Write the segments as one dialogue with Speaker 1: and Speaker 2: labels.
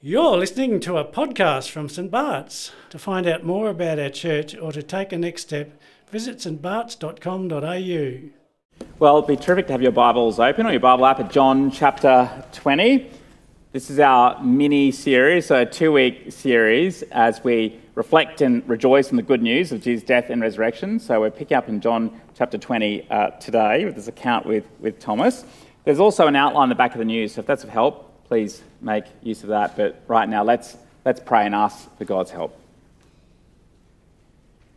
Speaker 1: You're listening to a podcast from St Bart's. To find out more about our church or to take a next step, visit stbarts.com.au.
Speaker 2: Well, it'd be terrific to have your Bibles open or your Bible app at John chapter 20. This is our mini series, a two week series as we reflect and rejoice in the good news of Jesus' death and resurrection. So we're picking up in John chapter 20 uh, today with this account with, with Thomas. There's also an outline in the back of the news, so if that's of help, please make use of that. But right now, let's, let's pray and ask for God's help.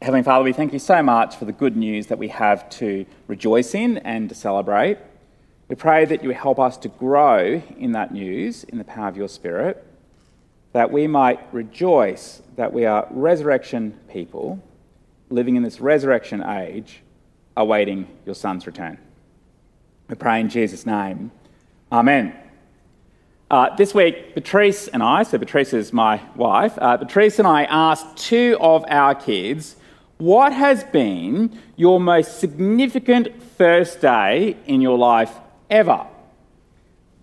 Speaker 2: Heavenly Father, we thank you so much for the good news that we have to rejoice in and to celebrate. We pray that you help us to grow in that news, in the power of your Spirit, that we might rejoice that we are resurrection people living in this resurrection age, awaiting your Son's return. We pray in Jesus' name. Amen. Uh, this week, Patrice and I, so Patrice is my wife, uh, Patrice and I asked two of our kids, what has been your most significant first day in your life ever?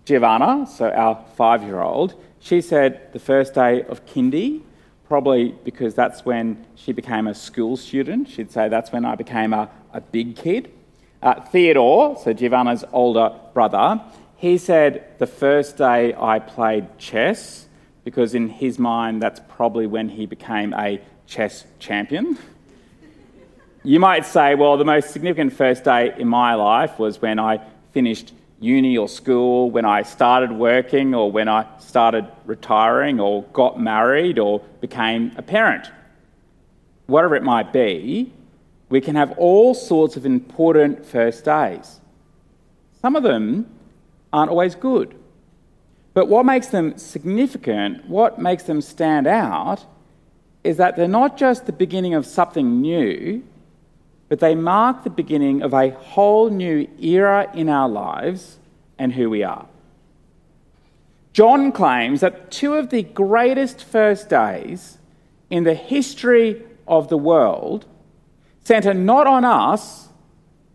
Speaker 2: Giovanna, so our five year old, she said the first day of kindy, probably because that's when she became a school student. She'd say that's when I became a, a big kid. Uh, Theodore, so Giovanna's older brother, he said the first day I played chess, because in his mind, that's probably when he became a chess champion. You might say, well, the most significant first day in my life was when I finished uni or school, when I started working, or when I started retiring, or got married, or became a parent. Whatever it might be, we can have all sorts of important first days. Some of them aren't always good. But what makes them significant, what makes them stand out, is that they're not just the beginning of something new, but they mark the beginning of a whole new era in our lives and who we are. John claims that two of the greatest first days in the history of the world center not on us,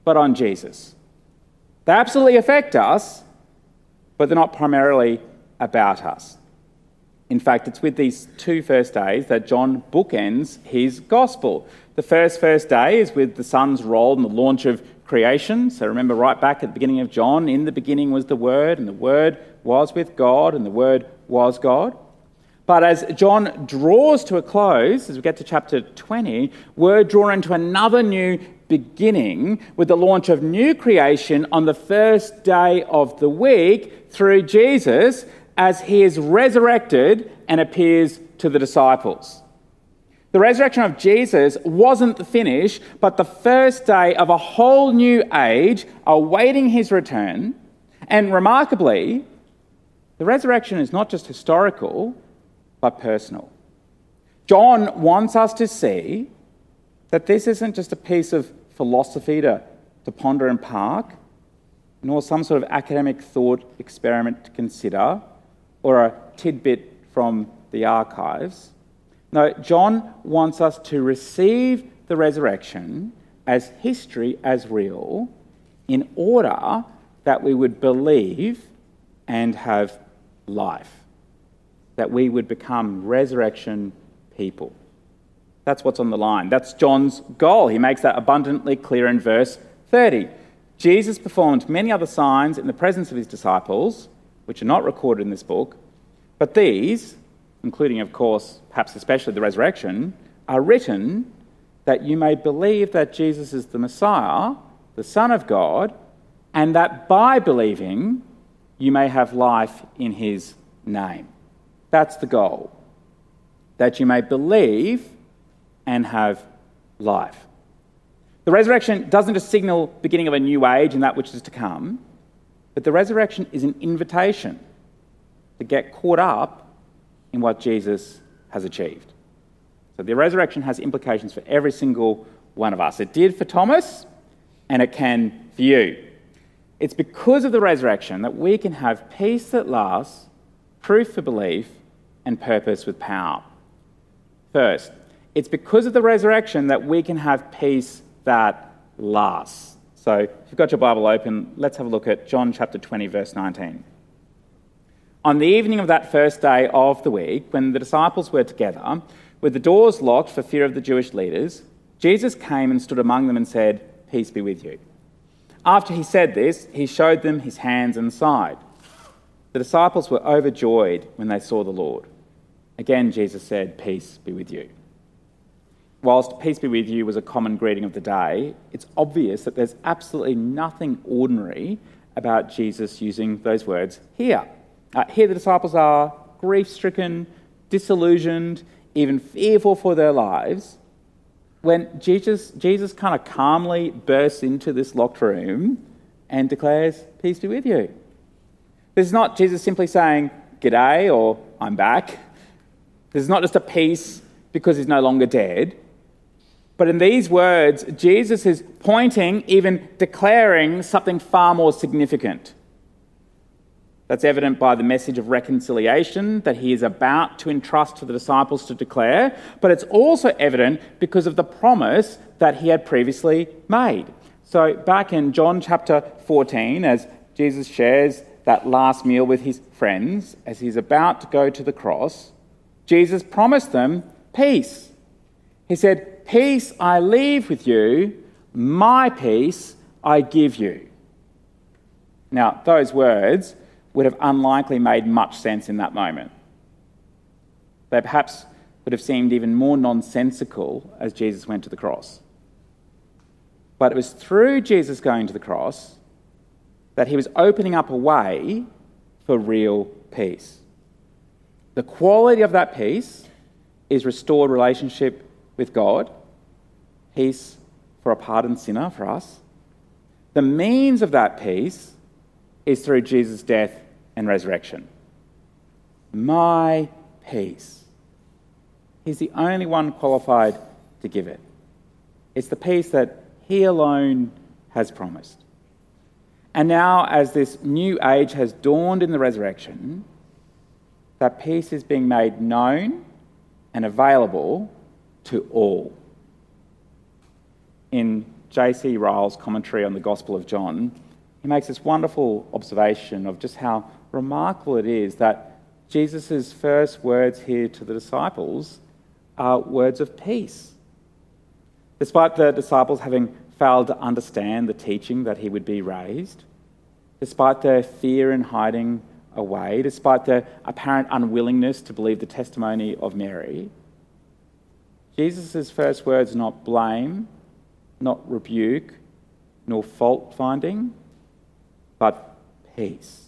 Speaker 2: but on Jesus. They absolutely affect us, but they're not primarily about us. In fact, it's with these two first days that John bookends his gospel. The first first day is with the Son's role in the launch of creation. So remember, right back at the beginning of John, in the beginning was the Word, and the Word was with God, and the Word was God. But as John draws to a close, as we get to chapter 20, we're drawn into another new beginning with the launch of new creation on the first day of the week through Jesus as he is resurrected and appears to the disciples. The resurrection of Jesus wasn't the finish, but the first day of a whole new age awaiting his return. And remarkably, the resurrection is not just historical, but personal. John wants us to see that this isn't just a piece of philosophy to, to ponder and park, nor some sort of academic thought experiment to consider, or a tidbit from the archives. No, John wants us to receive the resurrection as history, as real, in order that we would believe and have life, that we would become resurrection people. That's what's on the line. That's John's goal. He makes that abundantly clear in verse 30. Jesus performed many other signs in the presence of his disciples, which are not recorded in this book, but these, including, of course, perhaps especially the resurrection, are written that you may believe that Jesus is the Messiah, the Son of God, and that by believing you may have life in his name. That's the goal. That you may believe and have life. The resurrection doesn't just signal beginning of a new age and that which is to come, but the resurrection is an invitation to get caught up in what Jesus has achieved. So the resurrection has implications for every single one of us. It did for Thomas, and it can for you. It's because of the resurrection that we can have peace that lasts, proof for belief, and purpose with power. First, it's because of the resurrection that we can have peace that lasts. So, if you've got your Bible open, let's have a look at John chapter 20, verse 19. On the evening of that first day of the week, when the disciples were together, with the doors locked for fear of the Jewish leaders, Jesus came and stood among them and said, Peace be with you. After he said this, he showed them his hands and side. The disciples were overjoyed when they saw the Lord. Again, Jesus said, Peace be with you. Whilst peace be with you was a common greeting of the day, it's obvious that there's absolutely nothing ordinary about Jesus using those words here. Uh, here, the disciples are grief stricken, disillusioned, even fearful for their lives. When Jesus, Jesus kind of calmly bursts into this locked room and declares, Peace be with you. This is not Jesus simply saying, G'day or I'm back. This is not just a peace because he's no longer dead. But in these words, Jesus is pointing, even declaring something far more significant. That's evident by the message of reconciliation that he is about to entrust to the disciples to declare, but it's also evident because of the promise that he had previously made. So, back in John chapter 14, as Jesus shares that last meal with his friends, as he's about to go to the cross, Jesus promised them peace. He said, Peace I leave with you, my peace I give you. Now, those words would have unlikely made much sense in that moment. They perhaps would have seemed even more nonsensical as Jesus went to the cross. But it was through Jesus going to the cross that he was opening up a way for real peace. The quality of that peace is restored relationship with God, peace for a pardoned sinner, for us. The means of that peace is through Jesus' death and resurrection. My peace. He's the only one qualified to give it. It's the peace that He alone has promised. And now, as this new age has dawned in the resurrection, that peace is being made known and available to all. In J.C. Ryle's commentary on the Gospel of John, he makes this wonderful observation of just how remarkable it is that Jesus' first words here to the disciples are words of peace. Despite the disciples having failed to understand the teaching that he would be raised, despite their fear and hiding away, despite their apparent unwillingness to believe the testimony of Mary, Jesus' first words not blame, not rebuke, nor fault finding, but peace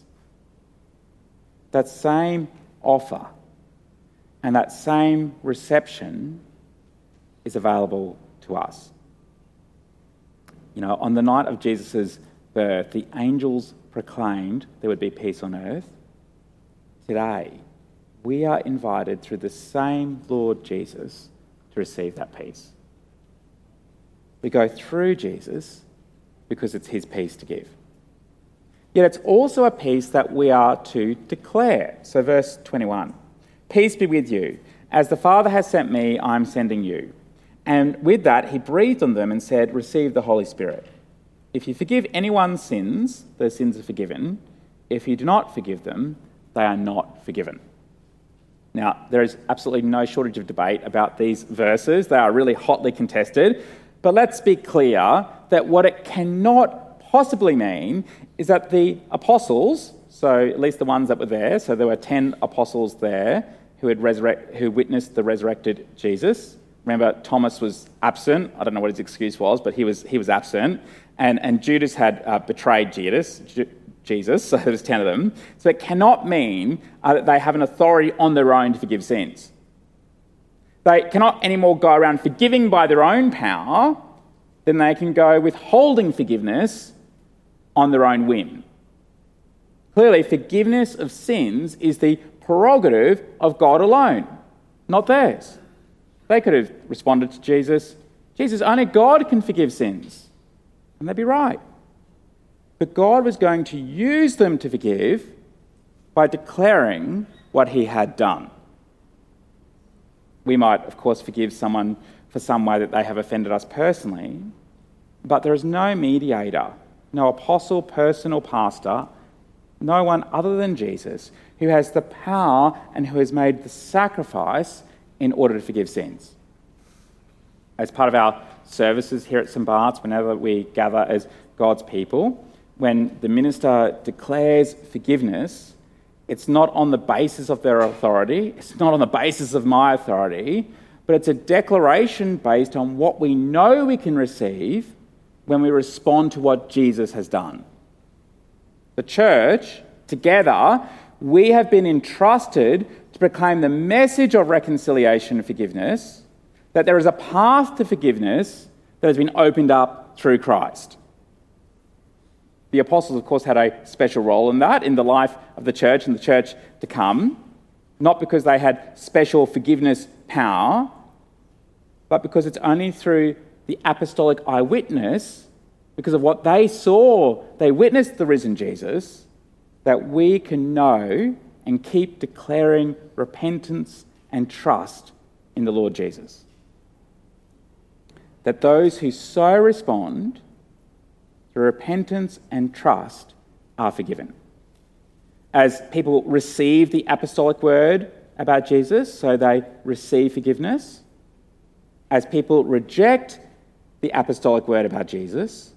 Speaker 2: that same offer and that same reception is available to us. You know, on the night of Jesus' birth, the angels proclaimed there would be peace on earth. Today, we are invited through the same Lord Jesus to receive that peace. We go through Jesus because it's his peace to give. Yet it's also a peace that we are to declare. So, verse 21 Peace be with you. As the Father has sent me, I am sending you. And with that, he breathed on them and said, Receive the Holy Spirit. If you forgive anyone's sins, those sins are forgiven. If you do not forgive them, they are not forgiven. Now, there is absolutely no shortage of debate about these verses. They are really hotly contested. But let's be clear that what it cannot possibly mean is that the apostles, so at least the ones that were there, so there were 10 apostles there who had resurrect, who witnessed the resurrected Jesus. Remember, Thomas was absent. I don't know what his excuse was, but he was, he was absent. And, and Judas had uh, betrayed Jesus, Jesus, so there's 10 of them. So it cannot mean uh, that they have an authority on their own to forgive sins. They cannot anymore go around forgiving by their own power, then they can go withholding forgiveness on their own whim. Clearly, forgiveness of sins is the prerogative of God alone, not theirs. They could have responded to Jesus, Jesus, only God can forgive sins. And they'd be right. But God was going to use them to forgive by declaring what he had done. We might, of course, forgive someone for some way that they have offended us personally, but there is no mediator no apostle, person, or pastor, no one other than Jesus, who has the power and who has made the sacrifice in order to forgive sins. As part of our services here at St. Bart's, whenever we gather as God's people, when the minister declares forgiveness, it's not on the basis of their authority, it's not on the basis of my authority, but it's a declaration based on what we know we can receive when we respond to what Jesus has done. The church, together, we have been entrusted to proclaim the message of reconciliation and forgiveness, that there is a path to forgiveness that has been opened up through Christ. The apostles, of course, had a special role in that, in the life of the church and the church to come, not because they had special forgiveness power, but because it's only through the apostolic eyewitness, because of what they saw, they witnessed the risen Jesus, that we can know and keep declaring repentance and trust in the Lord Jesus. That those who so respond repentance and trust are forgiven. As people receive the apostolic word about Jesus, so they receive forgiveness. As people reject the apostolic word about Jesus,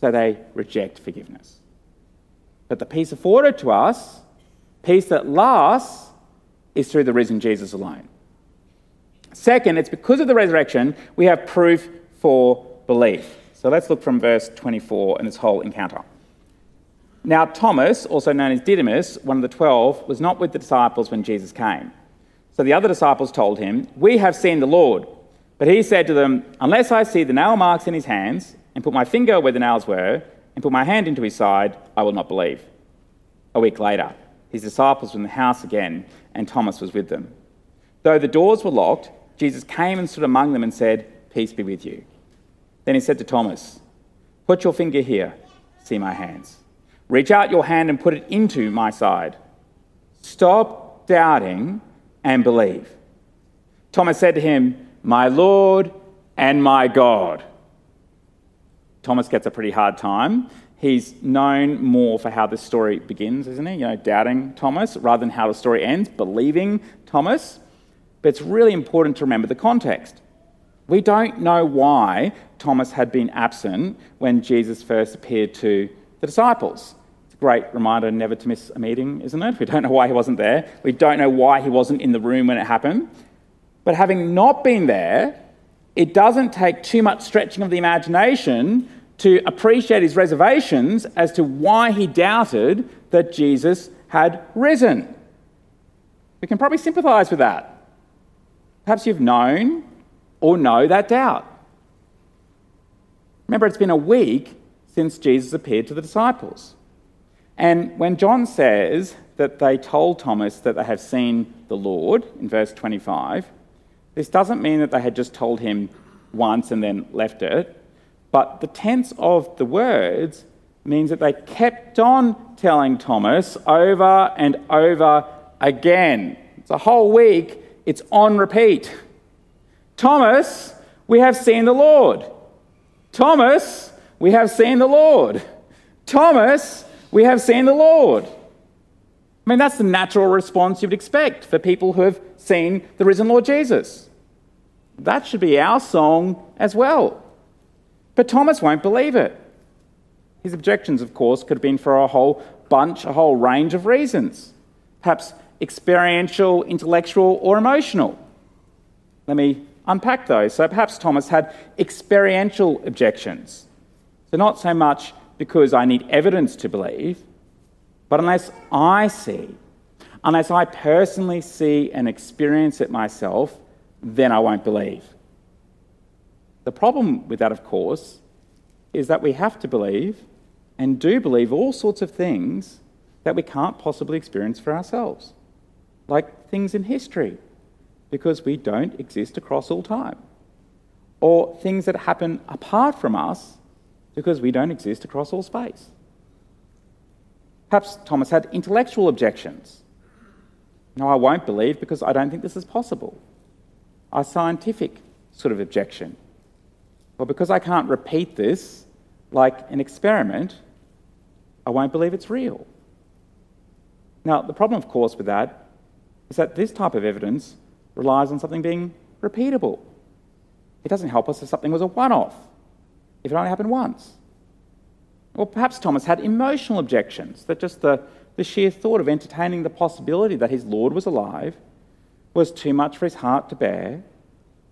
Speaker 2: so they reject forgiveness. But the peace afforded to us, peace that lasts, is through the risen Jesus alone. Second, it's because of the resurrection we have proof for belief. So let's look from verse 24 and this whole encounter. Now, Thomas, also known as Didymus, one of the twelve, was not with the disciples when Jesus came. So the other disciples told him, We have seen the Lord. But he said to them, Unless I see the nail marks in his hands, and put my finger where the nails were, and put my hand into his side, I will not believe. A week later, his disciples were in the house again, and Thomas was with them. Though the doors were locked, Jesus came and stood among them and said, Peace be with you. Then he said to Thomas, Put your finger here, see my hands. Reach out your hand and put it into my side. Stop doubting and believe. Thomas said to him, My Lord and my God. Thomas gets a pretty hard time. He's known more for how this story begins, isn't he? You know, doubting Thomas rather than how the story ends, believing Thomas. But it's really important to remember the context. We don't know why Thomas had been absent when Jesus first appeared to the disciples. It's a great reminder never to miss a meeting, isn't it? We don't know why he wasn't there. We don't know why he wasn't in the room when it happened. But having not been there, it doesn't take too much stretching of the imagination to appreciate his reservations as to why he doubted that Jesus had risen. We can probably sympathize with that. Perhaps you've known or know that doubt. Remember, it's been a week since Jesus appeared to the disciples. And when John says that they told Thomas that they have seen the Lord in verse 25, this doesn't mean that they had just told him once and then left it, but the tense of the words means that they kept on telling Thomas over and over again. It's a whole week, it's on repeat. Thomas, we have seen the Lord. Thomas, we have seen the Lord. Thomas, we have seen the Lord. I mean, that's the natural response you'd expect for people who have seen the risen Lord Jesus. That should be our song as well. But Thomas won't believe it. His objections, of course, could have been for a whole bunch, a whole range of reasons. Perhaps experiential, intellectual, or emotional. Let me unpack those. So perhaps Thomas had experiential objections. So, not so much because I need evidence to believe, but unless I see, unless I personally see and experience it myself, then I won't believe. The problem with that, of course, is that we have to believe and do believe all sorts of things that we can't possibly experience for ourselves, like things in history, because we don't exist across all time. Or things that happen apart from us because we don't exist across all space. Perhaps Thomas had intellectual objections. No, I won't believe because I don't think this is possible. A scientific sort of objection. Well, because I can't repeat this like an experiment, I won't believe it's real. Now, the problem, of course, with that is that this type of evidence relies on something being repeatable. It doesn't help us if something was a one off, if it only happened once. Or perhaps Thomas had emotional objections, that just the, the sheer thought of entertaining the possibility that his Lord was alive was too much for his heart to bear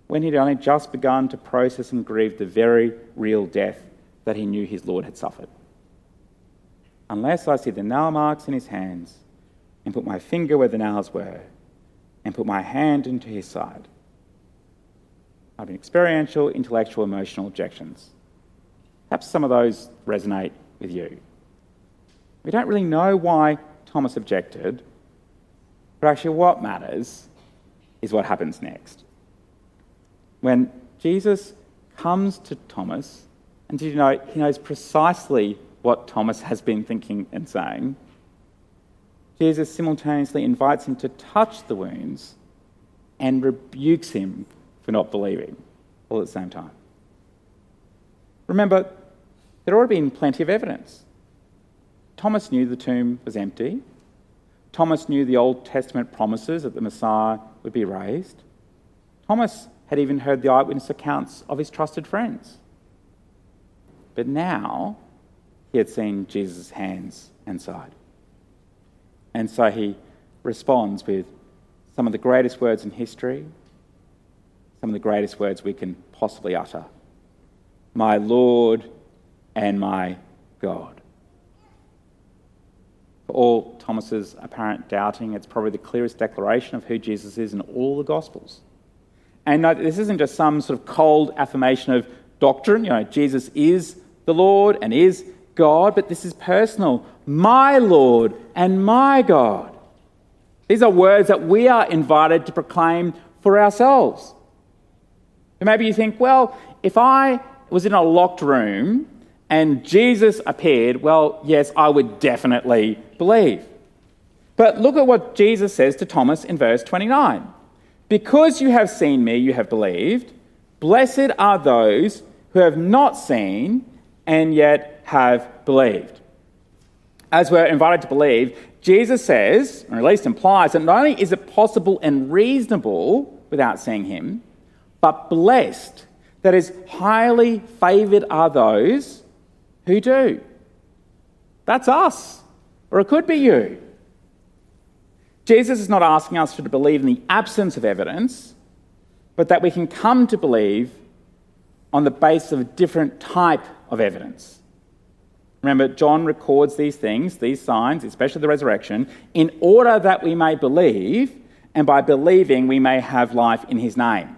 Speaker 2: when he'd only just begun to process and grieve the very real death that he knew his Lord had suffered. Unless I see the nail marks in his hands, and put my finger where the nails were, and put my hand into his side. I've been experiential, intellectual, emotional objections. Perhaps some of those resonate with you. We don't really know why Thomas objected, but actually, what matters is what happens next. When Jesus comes to Thomas, and did you know he knows precisely what Thomas has been thinking and saying? Jesus simultaneously invites him to touch the wounds and rebukes him for not believing all at the same time. Remember, there had already been plenty of evidence. Thomas knew the tomb was empty. Thomas knew the Old Testament promises that the Messiah would be raised. Thomas had even heard the eyewitness accounts of his trusted friends. But now he had seen Jesus' hands and side. And so he responds with some of the greatest words in history, some of the greatest words we can possibly utter My Lord and my God. For all Thomas's apparent doubting, it's probably the clearest declaration of who Jesus is in all the Gospels. And this isn't just some sort of cold affirmation of doctrine, you know, Jesus is the Lord and is God, but this is personal. My Lord and my God. These are words that we are invited to proclaim for ourselves. And maybe you think, well, if I was in a locked room and Jesus appeared, well, yes, I would definitely believe. But look at what Jesus says to Thomas in verse 29. Because you have seen me, you have believed. Blessed are those who have not seen and yet have believed. As we're invited to believe, Jesus says, or at least implies, that not only is it possible and reasonable without seeing him, but blessed, that is, highly favoured are those who do. That's us, or it could be you. Jesus is not asking us to believe in the absence of evidence, but that we can come to believe on the basis of a different type of evidence. Remember, John records these things, these signs, especially the resurrection, in order that we may believe, and by believing, we may have life in his name.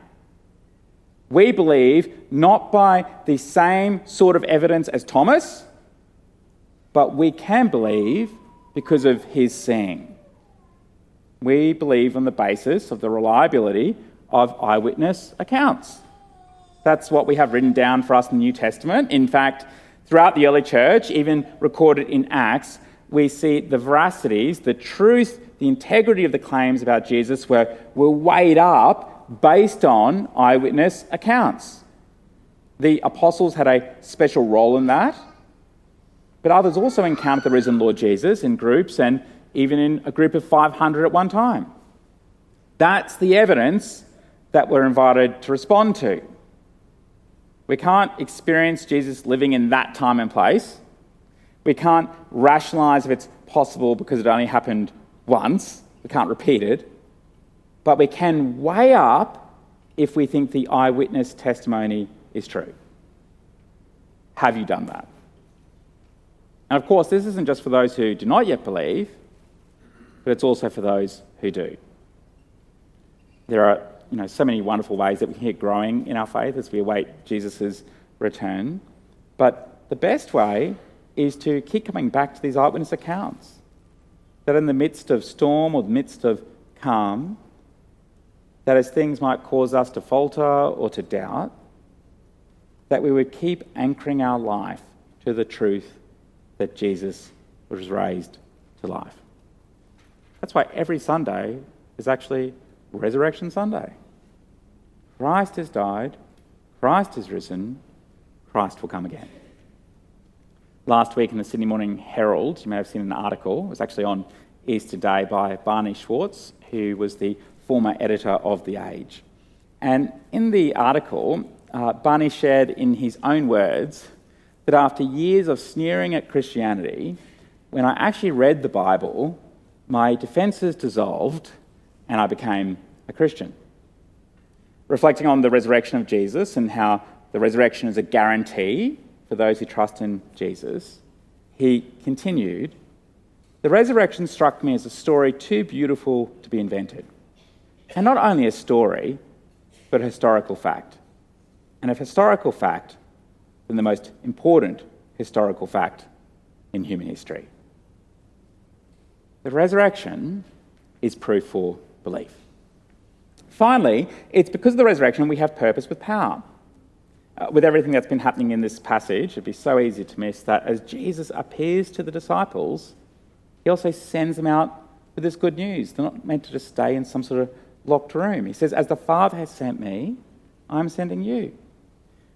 Speaker 2: We believe not by the same sort of evidence as Thomas, but we can believe because of his seeing. We believe on the basis of the reliability of eyewitness accounts. That's what we have written down for us in the New Testament. In fact, throughout the early church, even recorded in Acts, we see the veracities, the truth, the integrity of the claims about Jesus were, were weighed up based on eyewitness accounts. The apostles had a special role in that, but others also encountered the risen Lord Jesus in groups and even in a group of 500 at one time. That's the evidence that we're invited to respond to. We can't experience Jesus living in that time and place. We can't rationalize if it's possible because it only happened once. We can't repeat it. But we can weigh up if we think the eyewitness testimony is true. Have you done that? And of course, this isn't just for those who do not yet believe, but it's also for those who do. There are you know, so many wonderful ways that we can get growing in our faith as we await Jesus' return. But the best way is to keep coming back to these eyewitness accounts. That in the midst of storm or the midst of calm, that as things might cause us to falter or to doubt, that we would keep anchoring our life to the truth that Jesus was raised to life. That's why every Sunday is actually Resurrection Sunday. Christ has died, Christ has risen, Christ will come again. Last week in the Sydney Morning Herald, you may have seen an article, it was actually on Easter Day by Barney Zwartz, who was the former editor of The Age. And in the article, uh, Barney shared in his own words that after years of sneering at Christianity, when I actually read the Bible, my defences dissolved and I became a Christian. Reflecting on the resurrection of Jesus and how the resurrection is a guarantee for those who trust in Jesus, he continued The resurrection struck me as a story too beautiful to be invented. And not only a story, but a historical fact. And if historical fact, then the most important historical fact in human history. The resurrection is proof for belief. Finally, it's because of the resurrection we have purpose with power. Uh, with everything that's been happening in this passage, it'd be so easy to miss that as Jesus appears to the disciples, he also sends them out with this good news. They're not meant to just stay in some sort of locked room. He says, As the Father has sent me, I'm sending you.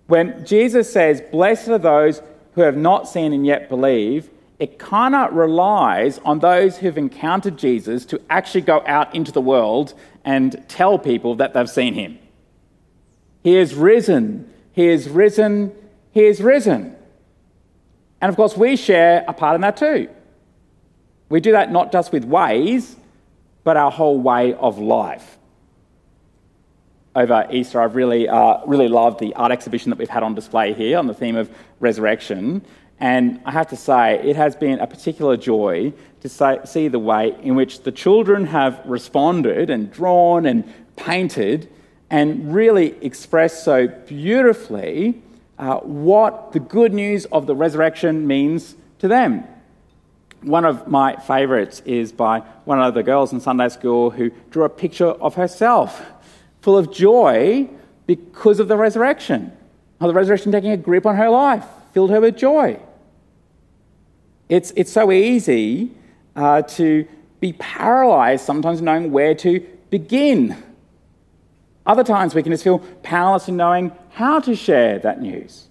Speaker 2: When Jesus says, Blessed are those who have not seen and yet believe, it kind of relies on those who've encountered Jesus to actually go out into the world and tell people that they've seen him. He is risen. He is risen. He is risen. And of course, we share a part in that too. We do that not just with ways, but our whole way of life. Over Easter, I've really, uh, really loved the art exhibition that we've had on display here on the theme of resurrection. And I have to say, it has been a particular joy to see the way in which the children have responded and drawn and painted and really expressed so beautifully uh, what the good news of the resurrection means to them. One of my favourites is by one of the girls in Sunday school who drew a picture of herself full of joy because of the resurrection. Of the resurrection taking a grip on her life filled her with joy. It's, it's so easy uh, to be paralyzed, sometimes knowing where to begin. Other times we can just feel powerless in knowing how to share that news.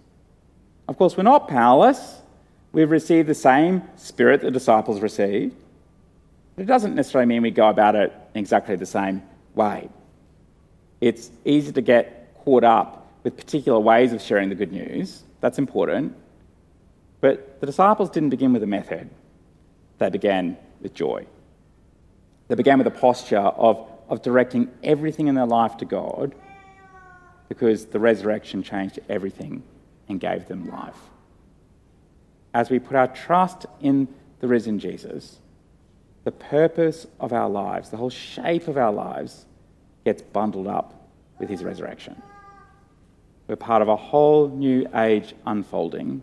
Speaker 2: Of course, we're not powerless. We've received the same spirit the disciples received. But it doesn't necessarily mean we go about it exactly the same way. It's easy to get caught up with particular ways of sharing the good news. That's important. But the disciples didn't begin with a method, they began with joy. They began with a posture of, of directing everything in their life to God because the resurrection changed everything and gave them life. As we put our trust in the risen Jesus, the purpose of our lives, the whole shape of our lives, gets bundled up with his resurrection. We're part of a whole new age unfolding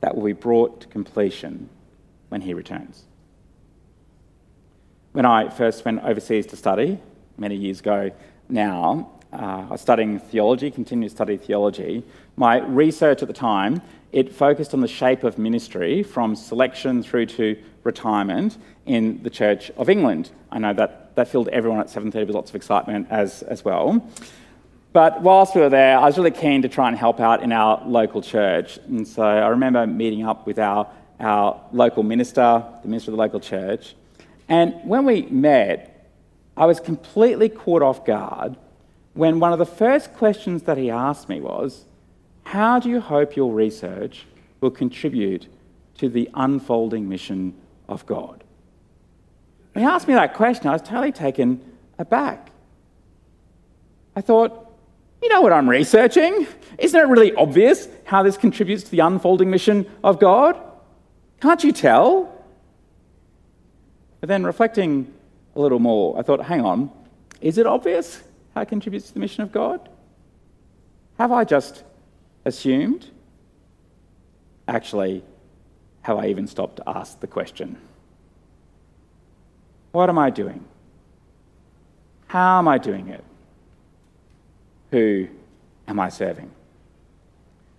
Speaker 2: that will be brought to completion when he returns. When I first went overseas to study, many years ago now, uh, I was studying theology, continued to study theology. My research at the time, it focused on the shape of ministry from selection through to retirement in the Church of England. I know that that filled everyone at 7.30 with lots of excitement as, as well. But whilst we were there, I was really keen to try and help out in our local church. And so I remember meeting up with our, our local minister, the minister of the local church. And when we met, I was completely caught off guard when one of the first questions that he asked me was, How do you hope your research will contribute to the unfolding mission of God? When he asked me that question, I was totally taken aback. I thought, you know what I'm researching? Isn't it really obvious how this contributes to the unfolding mission of God? Can't you tell? But then reflecting a little more, I thought, hang on, is it obvious how it contributes to the mission of God? Have I just assumed? Actually, have I even stopped to ask the question? What am I doing? How am I doing it? Who am I serving?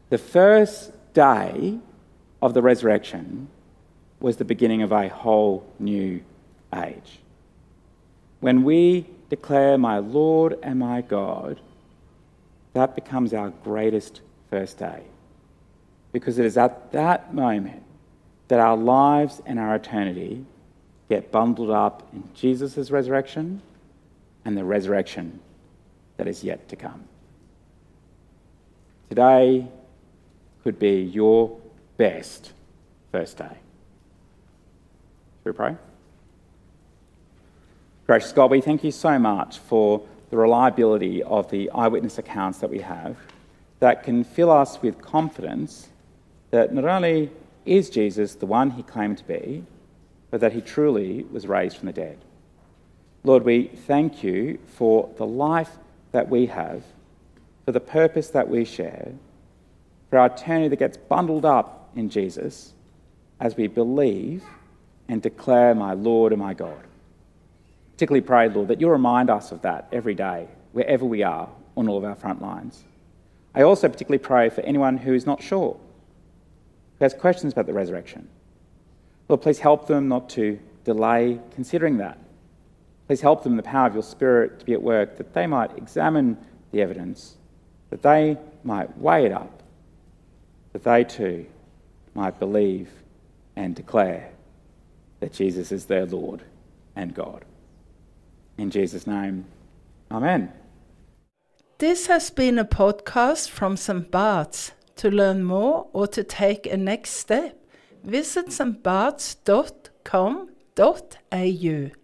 Speaker 2: The first day of the resurrection was the beginning of a whole new age. When we declare my Lord and my God, that becomes our greatest first day. Because it is at that moment that our lives and our eternity get bundled up in Jesus' resurrection and the resurrection that is yet to come. Today could be your best first day. Should we pray? Gracious God, we thank you so much for the reliability of the eyewitness accounts that we have that can fill us with confidence that not only is Jesus the one he claimed to be, but that he truly was raised from the dead. Lord, we thank you for the life that we have, for the purpose that we share, for our eternity that gets bundled up in Jesus as we believe and declare my Lord and my God. Particularly pray, Lord, that you'll remind us of that every day, wherever we are on all of our front lines. I also particularly pray for anyone who is not sure, who has questions about the resurrection. Lord, please help them not to delay considering that. Please help them the power of your Spirit to be at work, that they might examine the evidence, that they might weigh it up, that they too might believe and declare that Jesus is their Lord and God. In Jesus' name, Amen.
Speaker 3: This has been a podcast from St. Bart's. To learn more or to take a next step, visit stbarts.com.au.